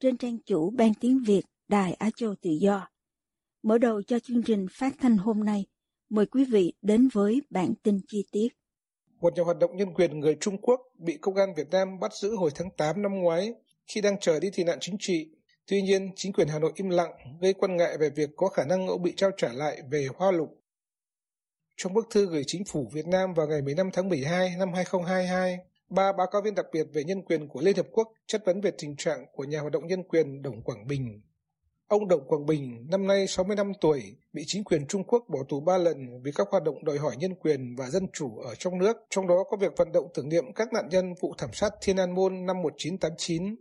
trên trang chủ Ban Tiếng Việt Đài Á Châu Tự Do. Mở đầu cho chương trình phát thanh hôm nay, mời quý vị đến với bản tin chi tiết. Một nhà hoạt động nhân quyền người Trung Quốc bị công an Việt Nam bắt giữ hồi tháng 8 năm ngoái khi đang chờ đi tị nạn chính trị. Tuy nhiên, chính quyền Hà Nội im lặng, gây quan ngại về việc có khả năng ông bị trao trả lại về Hoa Lục. Trong bức thư gửi chính phủ Việt Nam vào ngày 15 tháng 12 năm 2022, ba báo cáo viên đặc biệt về nhân quyền của Liên Hợp Quốc chất vấn về tình trạng của nhà hoạt động nhân quyền Đồng Quảng Bình. Ông Đồng Quảng Bình, năm nay 65 tuổi, bị chính quyền Trung Quốc bỏ tù ba lần vì các hoạt động đòi hỏi nhân quyền và dân chủ ở trong nước, trong đó có việc vận động tưởng niệm các nạn nhân vụ thảm sát Thiên An Môn năm 1989.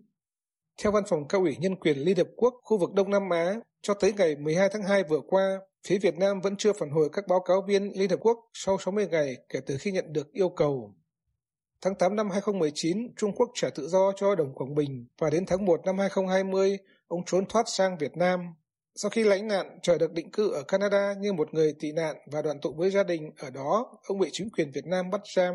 Theo Văn phòng Cao ủy Nhân quyền Liên Hợp Quốc khu vực Đông Nam Á, cho tới ngày 12 tháng 2 vừa qua, phía Việt Nam vẫn chưa phản hồi các báo cáo viên Liên Hợp Quốc sau 60 ngày kể từ khi nhận được yêu cầu. Tháng 8 năm 2019, Trung Quốc trả tự do cho Đồng Quảng Bình và đến tháng 1 năm 2020, ông trốn thoát sang Việt Nam. Sau khi lãnh nạn chờ được định cư ở Canada như một người tị nạn và đoàn tụ với gia đình ở đó, ông bị chính quyền Việt Nam bắt giam.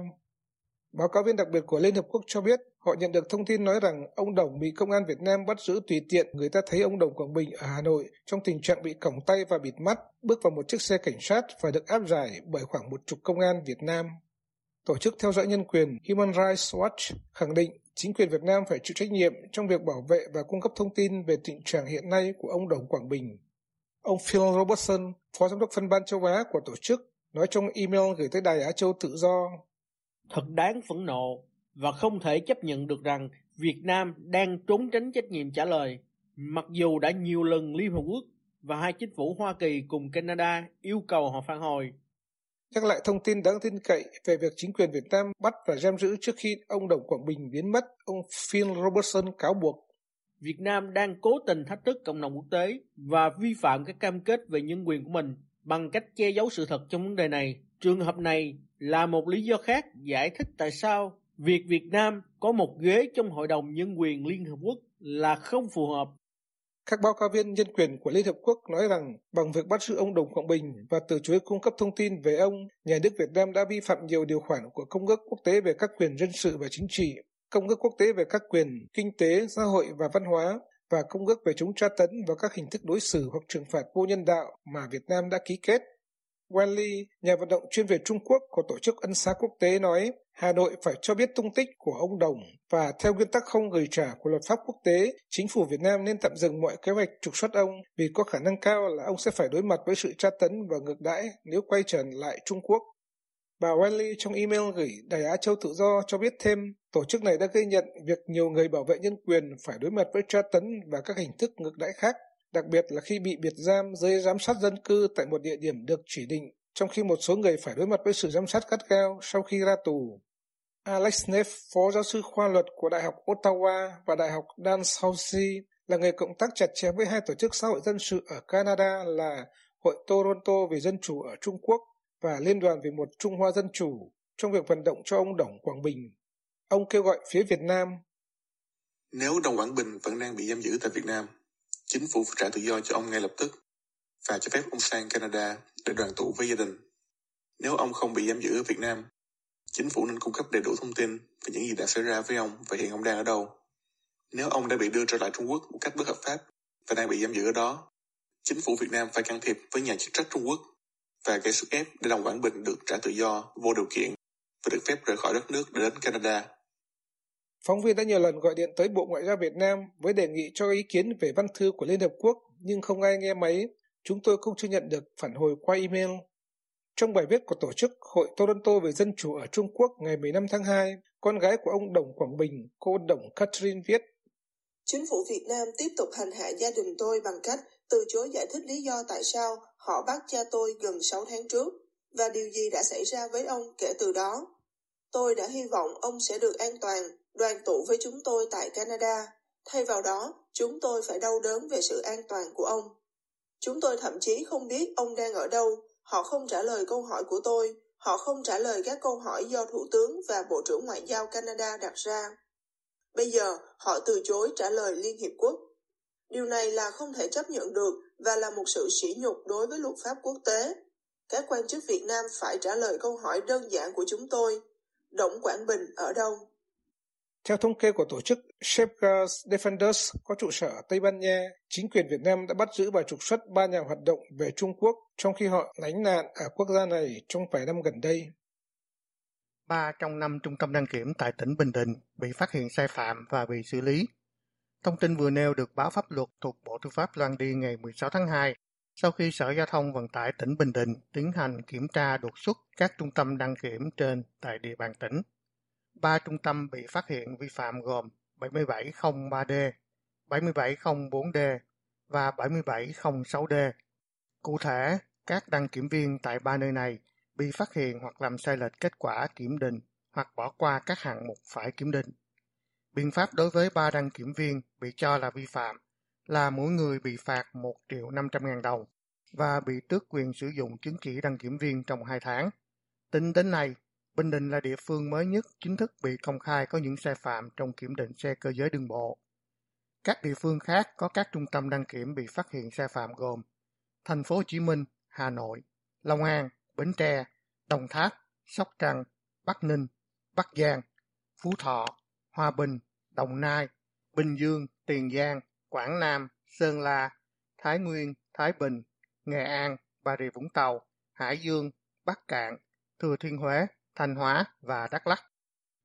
Báo cáo viên đặc biệt của Liên Hợp Quốc cho biết họ nhận được thông tin nói rằng ông Đồng bị công an Việt Nam bắt giữ tùy tiện. Người ta thấy ông Đồng Quảng Bình ở Hà Nội trong tình trạng bị còng tay và bịt mắt, bước vào một chiếc xe cảnh sát và được áp giải bởi khoảng một chục công an Việt Nam. Tổ chức theo dõi nhân quyền Human Rights Watch khẳng định chính quyền Việt Nam phải chịu trách nhiệm trong việc bảo vệ và cung cấp thông tin về tình trạng hiện nay của ông Đồng Quảng Bình. Ông Phil Robertson, Phó Giám đốc phân ban châu Á của tổ chức, nói trong email gửi tới Đài Á Châu Tự Do. Thật đáng phẫn nộ và không thể chấp nhận được rằng Việt Nam đang trốn tránh trách nhiệm trả lời, mặc dù đã nhiều lần Liên Hợp Quốc và hai chính phủ Hoa Kỳ cùng Canada yêu cầu họ phản hồi nhắc lại thông tin đáng tin cậy về việc chính quyền Việt Nam bắt và giam giữ trước khi ông Đồng Quảng Bình biến mất, ông Phil Robertson cáo buộc. Việt Nam đang cố tình thách thức cộng đồng quốc tế và vi phạm các cam kết về nhân quyền của mình bằng cách che giấu sự thật trong vấn đề này. Trường hợp này là một lý do khác giải thích tại sao việc Việt Nam có một ghế trong Hội đồng Nhân quyền Liên Hợp Quốc là không phù hợp các báo cáo viên nhân quyền của Liên Hợp Quốc nói rằng bằng việc bắt giữ ông Đồng Quảng Bình và từ chối cung cấp thông tin về ông, nhà nước Việt Nam đã vi phạm nhiều điều khoản của Công ước Quốc tế về các quyền dân sự và chính trị, Công ước Quốc tế về các quyền kinh tế, xã hội và văn hóa và Công ước về chống tra tấn và các hình thức đối xử hoặc trừng phạt vô nhân đạo mà Việt Nam đã ký kết. Wanley, nhà vận động chuyên về Trung Quốc của Tổ chức Ân xá Quốc tế nói, Hà Nội phải cho biết tung tích của ông Đồng và theo nguyên tắc không gửi trả của luật pháp quốc tế, chính phủ Việt Nam nên tạm dừng mọi kế hoạch trục xuất ông vì có khả năng cao là ông sẽ phải đối mặt với sự tra tấn và ngược đãi nếu quay trở lại Trung Quốc. Bà Wanley trong email gửi Đài Á Châu Tự Do cho biết thêm, tổ chức này đã ghi nhận việc nhiều người bảo vệ nhân quyền phải đối mặt với tra tấn và các hình thức ngược đãi khác đặc biệt là khi bị biệt giam dưới giám sát dân cư tại một địa điểm được chỉ định, trong khi một số người phải đối mặt với sự giám sát gắt gao sau khi ra tù. Alex Neff, phó giáo sư khoa luật của Đại học Ottawa và Đại học Dalhousie, là người cộng tác chặt chẽ với hai tổ chức xã hội dân sự ở Canada là Hội Toronto về Dân Chủ ở Trung Quốc và Liên đoàn về một Trung Hoa Dân Chủ trong việc vận động cho ông Đồng Quảng Bình. Ông kêu gọi phía Việt Nam Nếu Đồng Quảng Bình vẫn đang bị giam giữ tại Việt Nam, Chính phủ phải trả tự do cho ông ngay lập tức và cho phép ông sang Canada để đoàn tụ với gia đình. Nếu ông không bị giam giữ ở Việt Nam, chính phủ nên cung cấp đầy đủ thông tin về những gì đã xảy ra với ông và hiện ông đang ở đâu. Nếu ông đã bị đưa trở lại Trung Quốc một cách bất hợp pháp và đang bị giam giữ ở đó, chính phủ Việt Nam phải can thiệp với nhà chức trách Trung Quốc và gây sức ép để đồng Quảng Bình được trả tự do vô điều kiện và được phép rời khỏi đất nước để đến Canada. Phóng viên đã nhiều lần gọi điện tới Bộ Ngoại giao Việt Nam với đề nghị cho ý kiến về văn thư của Liên Hợp Quốc, nhưng không ai nghe máy. Chúng tôi cũng chưa nhận được phản hồi qua email. Trong bài viết của tổ chức Hội Toronto về Dân chủ ở Trung Quốc ngày 15 tháng 2, con gái của ông Đồng Quảng Bình, cô Đồng Catherine viết Chính phủ Việt Nam tiếp tục hành hạ gia đình tôi bằng cách từ chối giải thích lý do tại sao họ bắt cha tôi gần 6 tháng trước và điều gì đã xảy ra với ông kể từ đó. Tôi đã hy vọng ông sẽ được an toàn, đoàn tụ với chúng tôi tại Canada. Thay vào đó, chúng tôi phải đau đớn về sự an toàn của ông. Chúng tôi thậm chí không biết ông đang ở đâu. Họ không trả lời câu hỏi của tôi. Họ không trả lời các câu hỏi do Thủ tướng và Bộ trưởng Ngoại giao Canada đặt ra. Bây giờ, họ từ chối trả lời Liên Hiệp Quốc. Điều này là không thể chấp nhận được và là một sự sỉ nhục đối với luật pháp quốc tế. Các quan chức Việt Nam phải trả lời câu hỏi đơn giản của chúng tôi. Động Quảng Bình ở đâu? Theo thống kê của tổ chức Shapers Defenders có trụ sở ở Tây Ban Nha, chính quyền Việt Nam đã bắt giữ và trục xuất ba nhà hoạt động về Trung Quốc trong khi họ lánh nạn ở quốc gia này trong vài năm gần đây. Ba trong năm trung tâm đăng kiểm tại tỉnh Bình Định bị phát hiện sai phạm và bị xử lý. Thông tin vừa nêu được báo pháp luật thuộc Bộ Tư pháp loan đi ngày 16 tháng 2 sau khi Sở Giao thông Vận tải tỉnh Bình Định tiến hành kiểm tra đột xuất các trung tâm đăng kiểm trên tại địa bàn tỉnh. Ba trung tâm bị phát hiện vi phạm gồm 7703D, 7704D và 7706D. Cụ thể, các đăng kiểm viên tại ba nơi này bị phát hiện hoặc làm sai lệch kết quả kiểm định hoặc bỏ qua các hạng mục phải kiểm định. Biện pháp đối với ba đăng kiểm viên bị cho là vi phạm là mỗi người bị phạt 1 triệu 500 ngàn đồng và bị tước quyền sử dụng chứng chỉ đăng kiểm viên trong 2 tháng. Tính đến nay, Bình Định là địa phương mới nhất chính thức bị công khai có những sai phạm trong kiểm định xe cơ giới đường bộ. Các địa phương khác có các trung tâm đăng kiểm bị phát hiện sai phạm gồm Thành phố Hồ Chí Minh, Hà Nội, Long An, Bến Tre, Đồng Tháp, Sóc Trăng, Bắc Ninh, Bắc Giang, Phú Thọ, Hòa Bình, Đồng Nai, Bình Dương, Tiền Giang, Quảng Nam, Sơn La, Thái Nguyên, Thái Bình, Nghệ An, Bà Rịa Vũng Tàu, Hải Dương, Bắc Cạn, Thừa Thiên Huế, Thanh Hóa và Đắk Lắk.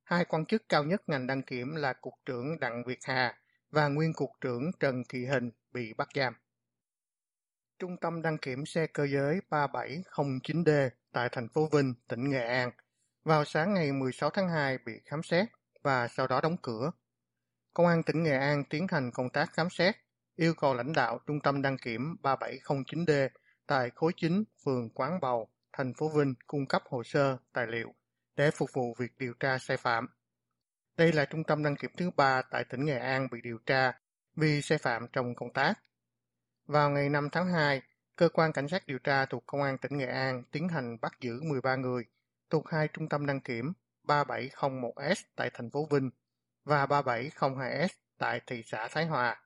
Hai quan chức cao nhất ngành đăng kiểm là Cục trưởng Đặng Việt Hà và nguyên Cục trưởng Trần Thị Hình bị bắt giam. Trung tâm đăng kiểm xe cơ giới 3709D tại thành phố Vinh, tỉnh Nghệ An, vào sáng ngày 16 tháng 2 bị khám xét và sau đó đóng cửa. Công an tỉnh Nghệ An tiến hành công tác khám xét, yêu cầu lãnh đạo Trung tâm đăng kiểm 3709D tại khối 9, phường Quán Bầu, thành phố Vinh cung cấp hồ sơ, tài liệu để phục vụ việc điều tra sai phạm. Đây là trung tâm đăng kiểm thứ ba tại tỉnh Nghệ An bị điều tra vì sai phạm trong công tác. Vào ngày 5 tháng 2, cơ quan cảnh sát điều tra thuộc Công an tỉnh Nghệ An tiến hành bắt giữ 13 người thuộc hai trung tâm đăng kiểm 3701S tại thành phố Vinh và 3702S tại thị xã Thái Hòa.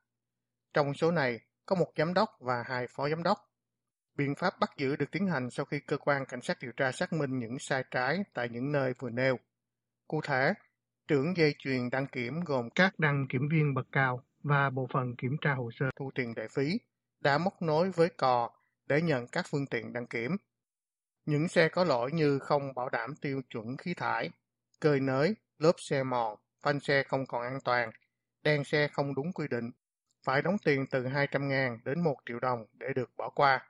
Trong số này có một giám đốc và hai phó giám đốc. Biện pháp bắt giữ được tiến hành sau khi cơ quan cảnh sát điều tra xác minh những sai trái tại những nơi vừa nêu. Cụ thể, trưởng dây chuyền đăng kiểm gồm các đăng kiểm viên bậc cao và bộ phận kiểm tra hồ sơ thu tiền đại phí đã móc nối với cò để nhận các phương tiện đăng kiểm. Những xe có lỗi như không bảo đảm tiêu chuẩn khí thải, cơi nới, lốp xe mòn, phanh xe không còn an toàn, đèn xe không đúng quy định, phải đóng tiền từ 200 ngàn đến 1 triệu đồng để được bỏ qua.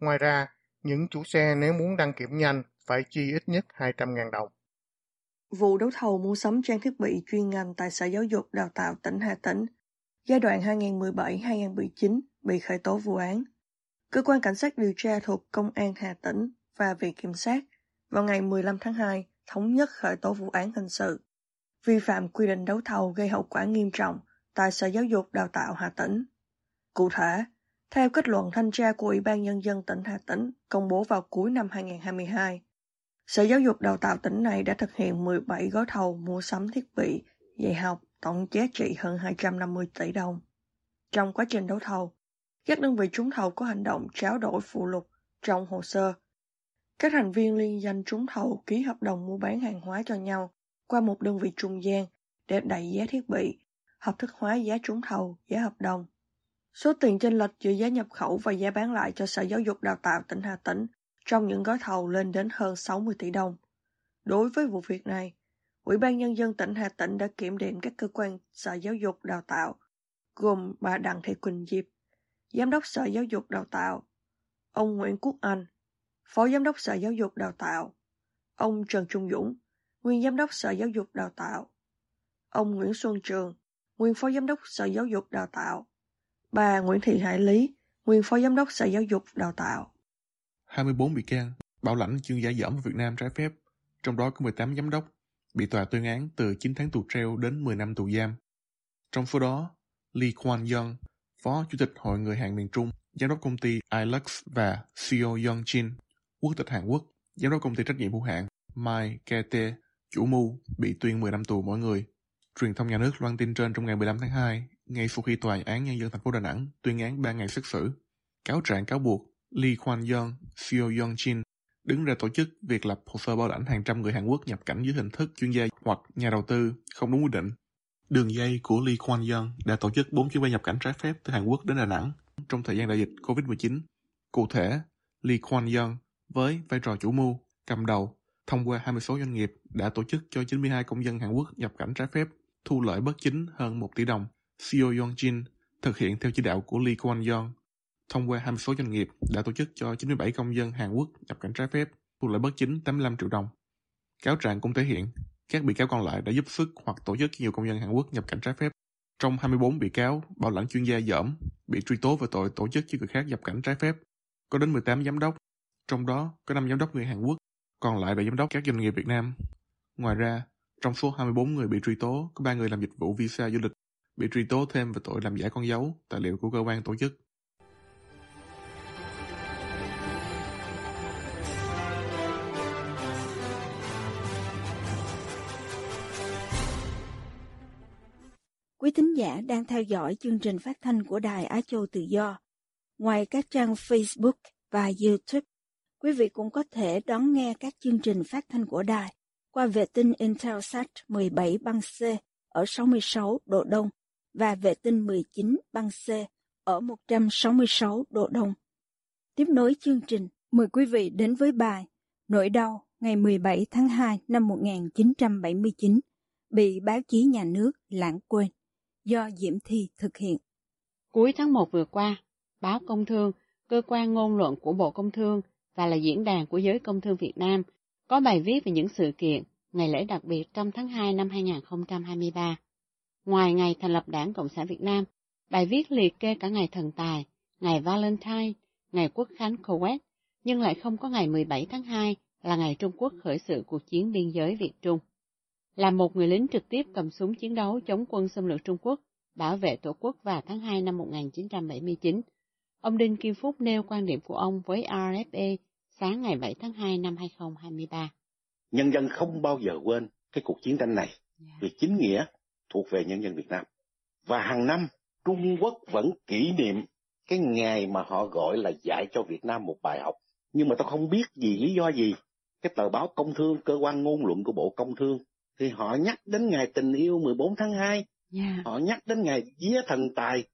Ngoài ra, những chủ xe nếu muốn đăng kiểm nhanh phải chi ít nhất 200.000 đồng. Vụ đấu thầu mua sắm trang thiết bị chuyên ngành tại Sở Giáo dục Đào tạo tỉnh Hà Tĩnh giai đoạn 2017-2019 bị khởi tố vụ án. Cơ quan Cảnh sát điều tra thuộc Công an Hà Tĩnh và Viện Kiểm sát vào ngày 15 tháng 2 thống nhất khởi tố vụ án hình sự vi phạm quy định đấu thầu gây hậu quả nghiêm trọng tại Sở Giáo dục Đào tạo Hà Tĩnh. Cụ thể, theo kết luận thanh tra của Ủy ban Nhân dân tỉnh Hà Tĩnh công bố vào cuối năm 2022, Sở Giáo dục Đào tạo tỉnh này đã thực hiện 17 gói thầu mua sắm thiết bị dạy học tổng giá trị hơn 250 tỷ đồng. Trong quá trình đấu thầu, các đơn vị trúng thầu có hành động tráo đổi phụ lục trong hồ sơ. Các thành viên liên danh trúng thầu ký hợp đồng mua bán hàng hóa cho nhau qua một đơn vị trung gian để đẩy giá thiết bị, hợp thức hóa giá trúng thầu, giá hợp đồng. Số tiền chênh lệch giữa giá nhập khẩu và giá bán lại cho Sở Giáo dục Đào tạo tỉnh Hà Tĩnh trong những gói thầu lên đến hơn 60 tỷ đồng. Đối với vụ việc này, Ủy ban Nhân dân tỉnh Hà Tĩnh đã kiểm điểm các cơ quan Sở Giáo dục Đào tạo, gồm bà Đặng Thị Quỳnh Diệp, Giám đốc Sở Giáo dục Đào tạo, ông Nguyễn Quốc Anh, Phó Giám đốc Sở Giáo dục Đào tạo, ông Trần Trung Dũng, nguyên Giám đốc Sở Giáo dục Đào tạo, ông Nguyễn Xuân Trường, nguyên Phó Giám đốc Sở Giáo dục Đào tạo, bà Nguyễn Thị Hải Lý, nguyên Phó Giám đốc Sở Giáo dục Đào tạo. 24 bị can bảo lãnh chuyên gia dởm vào Việt Nam trái phép, trong đó có 18 giám đốc bị tòa tuyên án từ 9 tháng tù treo đến 10 năm tù giam. Trong số đó, Lee Kwan Young, Phó Chủ tịch Hội Người Hàn miền Trung, Giám đốc công ty Ilux và Seo Young Jin, Quốc tịch Hàn Quốc, Giám đốc công ty trách nhiệm hữu hạn Mai Kete, chủ mưu, bị tuyên 10 năm tù mỗi người. Truyền thông nhà nước loan tin trên trong ngày 15 tháng 2, ngay sau khi Tòa án Nhân dân thành phố Đà Nẵng tuyên án 3 ngày xét xử. Cáo trạng cáo buộc Lee Kwan Young, Seo Young Jin đứng ra tổ chức việc lập hồ sơ bảo lãnh hàng trăm người Hàn Quốc nhập cảnh dưới hình thức chuyên gia hoặc nhà đầu tư không đúng quy định. Đường dây của Lee Kwan Young đã tổ chức 4 chuyến bay nhập cảnh trái phép từ Hàn Quốc đến Đà Nẵng trong thời gian đại dịch COVID-19. Cụ thể, Lee Kwan Young với vai trò chủ mưu, cầm đầu, thông qua 20 số doanh nghiệp đã tổ chức cho 92 công dân Hàn Quốc nhập cảnh trái phép, thu lợi bất chính hơn 1 tỷ đồng. Seo Yong Jin thực hiện theo chỉ đạo của Lee Kwon-yong thông qua 20 số doanh nghiệp đã tổ chức cho 97 công dân Hàn Quốc nhập cảnh trái phép, thu lợi bất chính 85 triệu đồng. Cáo trạng cũng thể hiện các bị cáo còn lại đã giúp sức hoặc tổ chức nhiều công dân Hàn Quốc nhập cảnh trái phép. Trong 24 bị cáo, bảo lãnh chuyên gia dởm bị truy tố về tội tổ chức cho người khác nhập cảnh trái phép. Có đến 18 giám đốc, trong đó có 5 giám đốc người Hàn Quốc, còn lại là giám đốc các doanh nghiệp Việt Nam. Ngoài ra, trong số 24 người bị truy tố, có 3 người làm dịch vụ visa du lịch, bị truy tố thêm về tội làm giả con dấu, tài liệu của cơ quan tổ chức. Quý thính giả đang theo dõi chương trình phát thanh của Đài Á Châu Tự Do. Ngoài các trang Facebook và YouTube, quý vị cũng có thể đón nghe các chương trình phát thanh của đài qua vệ tinh Intelsat 17 băng C ở 66 độ Đông và vệ tinh 19 băng C ở 166 độ Đông. Tiếp nối chương trình, mời quý vị đến với bài Nỗi đau ngày 17 tháng 2 năm 1979 bị báo chí nhà nước lãng quên do Diễm Thi thực hiện. Cuối tháng 1 vừa qua, báo Công Thương, cơ quan ngôn luận của Bộ Công Thương và là diễn đàn của giới công thương Việt Nam, có bài viết về những sự kiện, ngày lễ đặc biệt trong tháng 2 năm 2023. Ngoài ngày thành lập Đảng Cộng sản Việt Nam, bài viết liệt kê cả ngày thần tài, ngày Valentine, ngày Quốc khánh Kuwait, nhưng lại không có ngày 17 tháng 2 là ngày Trung Quốc khởi sự cuộc chiến biên giới Việt Trung. Là một người lính trực tiếp cầm súng chiến đấu chống quân xâm lược Trung Quốc, bảo vệ Tổ quốc vào tháng 2 năm 1979, ông Đinh Kim Phúc nêu quan điểm của ông với RFA sáng ngày 7 tháng 2 năm 2023. Nhân dân không bao giờ quên cái cuộc chiến tranh này, yeah. vì chính nghĩa thuộc về nhân dân Việt Nam. Và hàng năm Trung Quốc vẫn kỷ niệm cái ngày mà họ gọi là dạy cho Việt Nam một bài học. Nhưng mà tôi không biết gì lý do gì. Cái tờ báo Công Thương, cơ quan ngôn luận của Bộ Công Thương, thì họ nhắc đến ngày tình yêu 14 tháng 2. Yeah. Họ nhắc đến ngày vía thần tài,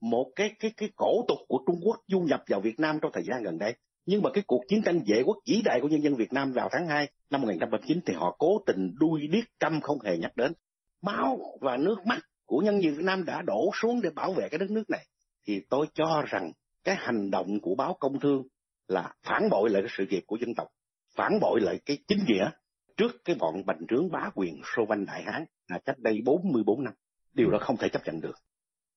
một cái cái cái cổ tục của Trung Quốc du nhập vào Việt Nam trong thời gian gần đây. Nhưng mà cái cuộc chiến tranh vệ quốc vĩ đại của nhân dân Việt Nam vào tháng 2 năm 1979 thì họ cố tình đuôi điếc căm không hề nhắc đến. Máu và nước mắt của nhân dân Việt Nam đã đổ xuống để bảo vệ cái đất nước này. Thì tôi cho rằng cái hành động của báo công thương là phản bội lại cái sự nghiệp của dân tộc, phản bội lại cái chính nghĩa trước cái bọn bành trướng bá quyền Sô banh Đại Hán là cách đây 44 năm. Điều đó không thể chấp nhận được.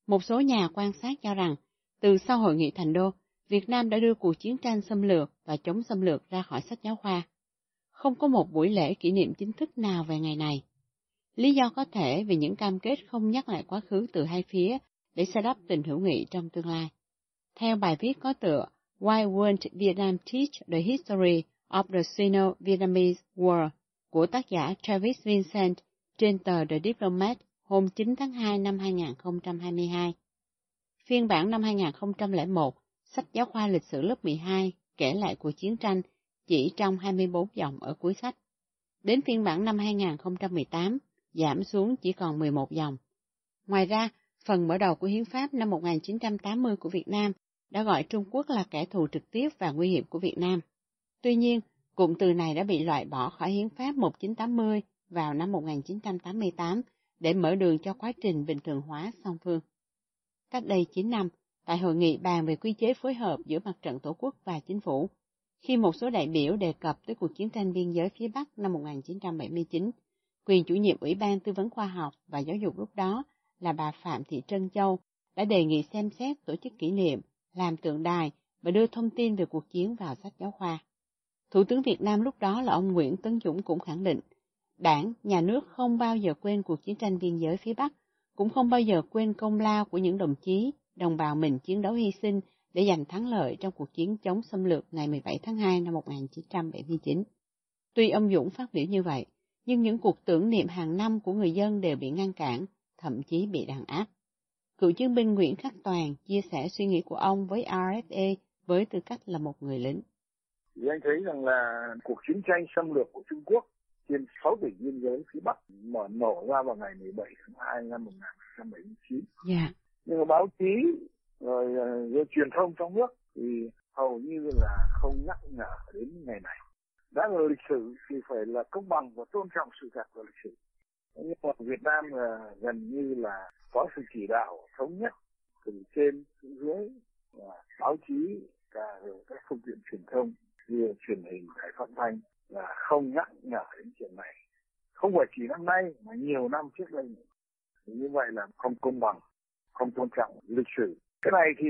Một số nhà quan sát cho rằng, từ sau hội nghị thành đô, Việt Nam đã đưa cuộc chiến tranh xâm lược và chống xâm lược ra khỏi sách giáo khoa. Không có một buổi lễ kỷ niệm chính thức nào về ngày này. Lý do có thể vì những cam kết không nhắc lại quá khứ từ hai phía để xây đắp tình hữu nghị trong tương lai. Theo bài viết có tựa Why won't Vietnam teach the history of the Sino-Vietnamese War của tác giả Travis Vincent trên tờ The Diplomat hôm 9 tháng 2 năm 2022. Phiên bản năm 2001, sách giáo khoa lịch sử lớp 12 kể lại cuộc chiến tranh chỉ trong 24 dòng ở cuối sách. Đến phiên bản năm 2018, giảm xuống chỉ còn 11 dòng. Ngoài ra, phần mở đầu của Hiến pháp năm 1980 của Việt Nam đã gọi Trung Quốc là kẻ thù trực tiếp và nguy hiểm của Việt Nam. Tuy nhiên, cụm từ này đã bị loại bỏ khỏi Hiến pháp 1980 vào năm 1988 để mở đường cho quá trình bình thường hóa song phương. Cách đây 9 năm, tại hội nghị bàn về quy chế phối hợp giữa mặt trận Tổ quốc và chính phủ, khi một số đại biểu đề cập tới cuộc chiến tranh biên giới phía Bắc năm 1979, quyền chủ nhiệm Ủy ban Tư vấn Khoa học và Giáo dục lúc đó là bà Phạm Thị Trân Châu đã đề nghị xem xét tổ chức kỷ niệm, làm tượng đài và đưa thông tin về cuộc chiến vào sách giáo khoa. Thủ tướng Việt Nam lúc đó là ông Nguyễn Tấn Dũng cũng khẳng định, đảng, nhà nước không bao giờ quên cuộc chiến tranh biên giới phía Bắc, cũng không bao giờ quên công lao của những đồng chí, đồng bào mình chiến đấu hy sinh để giành thắng lợi trong cuộc chiến chống xâm lược ngày 17 tháng 2 năm 1979. Tuy ông Dũng phát biểu như vậy, nhưng những cuộc tưởng niệm hàng năm của người dân đều bị ngăn cản, thậm chí bị đàn áp. Cựu chiến binh Nguyễn Khắc Toàn chia sẻ suy nghĩ của ông với RFA với tư cách là một người lính. Thì anh thấy rằng là cuộc chiến tranh xâm lược của Trung Quốc trên 6 tỉnh biên giới phía Bắc mở nổ ra vào ngày 17 tháng 2 năm 1979. Yeah. Nhưng mà báo chí rồi, ờ, rồi truyền thông trong nước thì hầu như là không nhắc nhở đến ngày này. Đã là lịch sử thì phải là công bằng và tôn trọng sự thật của lịch sử. Nhưng mà Việt Nam là gần như là có sự chỉ đạo thống nhất từ trên xuống dưới và báo chí, cả rồi các phương tiện truyền thông, như truyền hình đài phát thanh, là không nhắc nhở đến chuyện này. Không phải chỉ năm nay, mà nhiều năm trước đây. Như vậy là không công bằng, không tôn trọng lịch sử. Cái này thì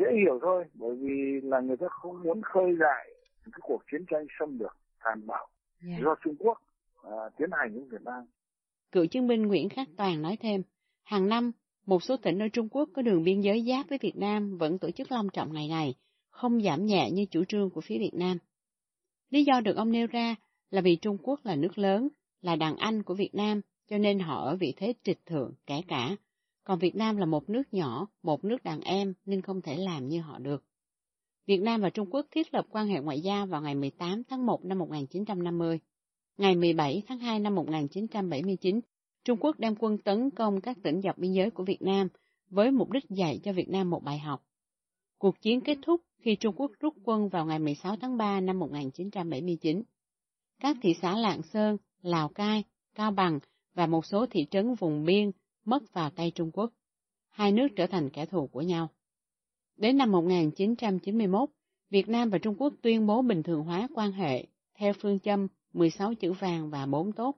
dễ hiểu thôi, bởi vì là người ta không muốn khơi lại cái cuộc chiến tranh xâm lược tàn bạo yeah. do Trung Quốc à, tiến hành với Việt Nam. Cựu chiến binh Nguyễn Khắc Toàn nói thêm, hàng năm, một số tỉnh ở Trung Quốc có đường biên giới giáp với Việt Nam vẫn tổ chức long trọng ngày này, không giảm nhẹ như chủ trương của phía Việt Nam. Lý do được ông nêu ra là vì Trung Quốc là nước lớn, là đàn anh của Việt Nam, cho nên họ ở vị thế trịch thượng, kẻ cả. Còn Việt Nam là một nước nhỏ, một nước đàn em nên không thể làm như họ được. Việt Nam và Trung Quốc thiết lập quan hệ ngoại giao vào ngày 18 tháng 1 năm 1950. Ngày 17 tháng 2 năm 1979, Trung Quốc đem quân tấn công các tỉnh dọc biên giới của Việt Nam với mục đích dạy cho Việt Nam một bài học. Cuộc chiến kết thúc khi Trung Quốc rút quân vào ngày 16 tháng 3 năm 1979. Các thị xã Lạng Sơn, Lào Cai, Cao Bằng và một số thị trấn vùng biên mất vào tay Trung Quốc. Hai nước trở thành kẻ thù của nhau. Đến năm 1991, Việt Nam và Trung Quốc tuyên bố bình thường hóa quan hệ theo phương châm 16 chữ vàng và 4 tốt.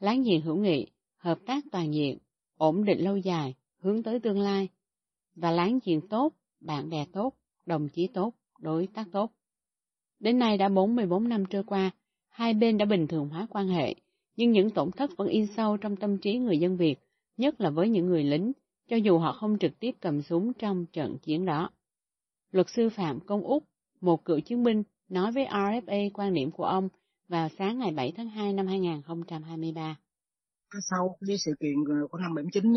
Láng giềng hữu nghị, hợp tác toàn diện, ổn định lâu dài, hướng tới tương lai. Và láng giềng tốt, bạn bè tốt, đồng chí tốt, đối tác tốt. Đến nay đã 44 năm trôi qua, hai bên đã bình thường hóa quan hệ, nhưng những tổn thất vẫn in sâu trong tâm trí người dân Việt, nhất là với những người lính, cho dù họ không trực tiếp cầm súng trong trận chiến đó. Luật sư Phạm Công Úc, một cựu chiến binh, nói với RFA quan điểm của ông vào sáng ngày 7 tháng 2 năm 2023. Sau cái sự kiện ờ, của năm 79,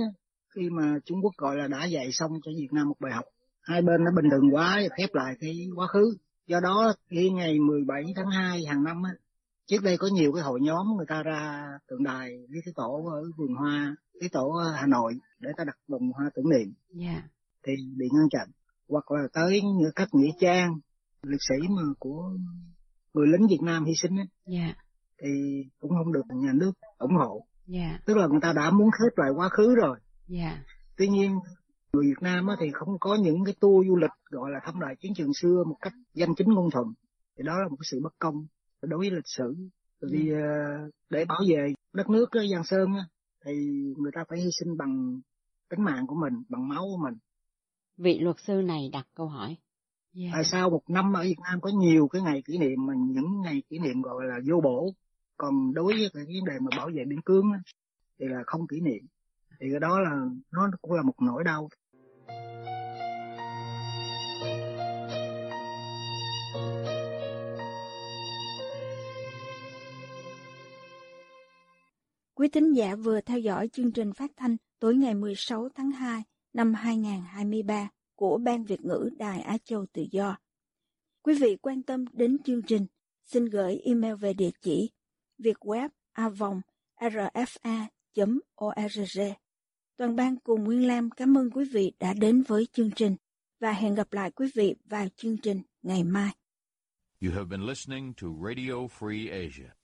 khi mà Trung Quốc gọi là đã dạy xong cho Việt Nam một bài học, hai bên nó bình thường quá khép lại cái quá khứ. Do đó, khi ngày 17 tháng 2 hàng năm, trước đây có nhiều cái hội nhóm người ta ra tượng đài với cái tổ ở vườn hoa, cái tổ Hà Nội để ta đặt vòng hoa tưởng niệm. Yeah. Thì bị ngăn chặn. Hoặc là tới các nghĩa trang, lịch sĩ mà của người lính Việt Nam hy sinh ấy, yeah. thì cũng không được nhà nước ủng hộ. Yeah. Tức là người ta đã muốn khép lại quá khứ rồi. Yeah. Tuy nhiên người Việt Nam thì không có những cái tour du lịch gọi là thăm lại chiến trường xưa một cách danh chính ngôn thuận. Thì đó là một cái sự bất công đối với lịch sử. Vì uh, để bảo vệ đất nước Giang Sơn thì người ta phải hy sinh bằng tính mạng của mình, bằng máu của mình. Vị luật sư này đặt câu hỏi. Yeah. Tại sao một năm ở Việt Nam có nhiều cái ngày kỷ niệm mà những ngày kỷ niệm gọi là vô bổ, còn đối với cái vấn đề mà bảo vệ biên cương thì là không kỷ niệm. Thì cái đó là nó cũng là một nỗi đau. Quý thính giả vừa theo dõi chương trình phát thanh tối ngày 16 tháng 2 năm 2023 của Ban Việt ngữ Đài Á Châu Tự Do. Quý vị quan tâm đến chương trình, xin gửi email về địa chỉ vietweb rfa.org. Toàn ban cùng Nguyên Lam cảm ơn quý vị đã đến với chương trình và hẹn gặp lại quý vị vào chương trình ngày mai. You have been listening to Radio Free Asia.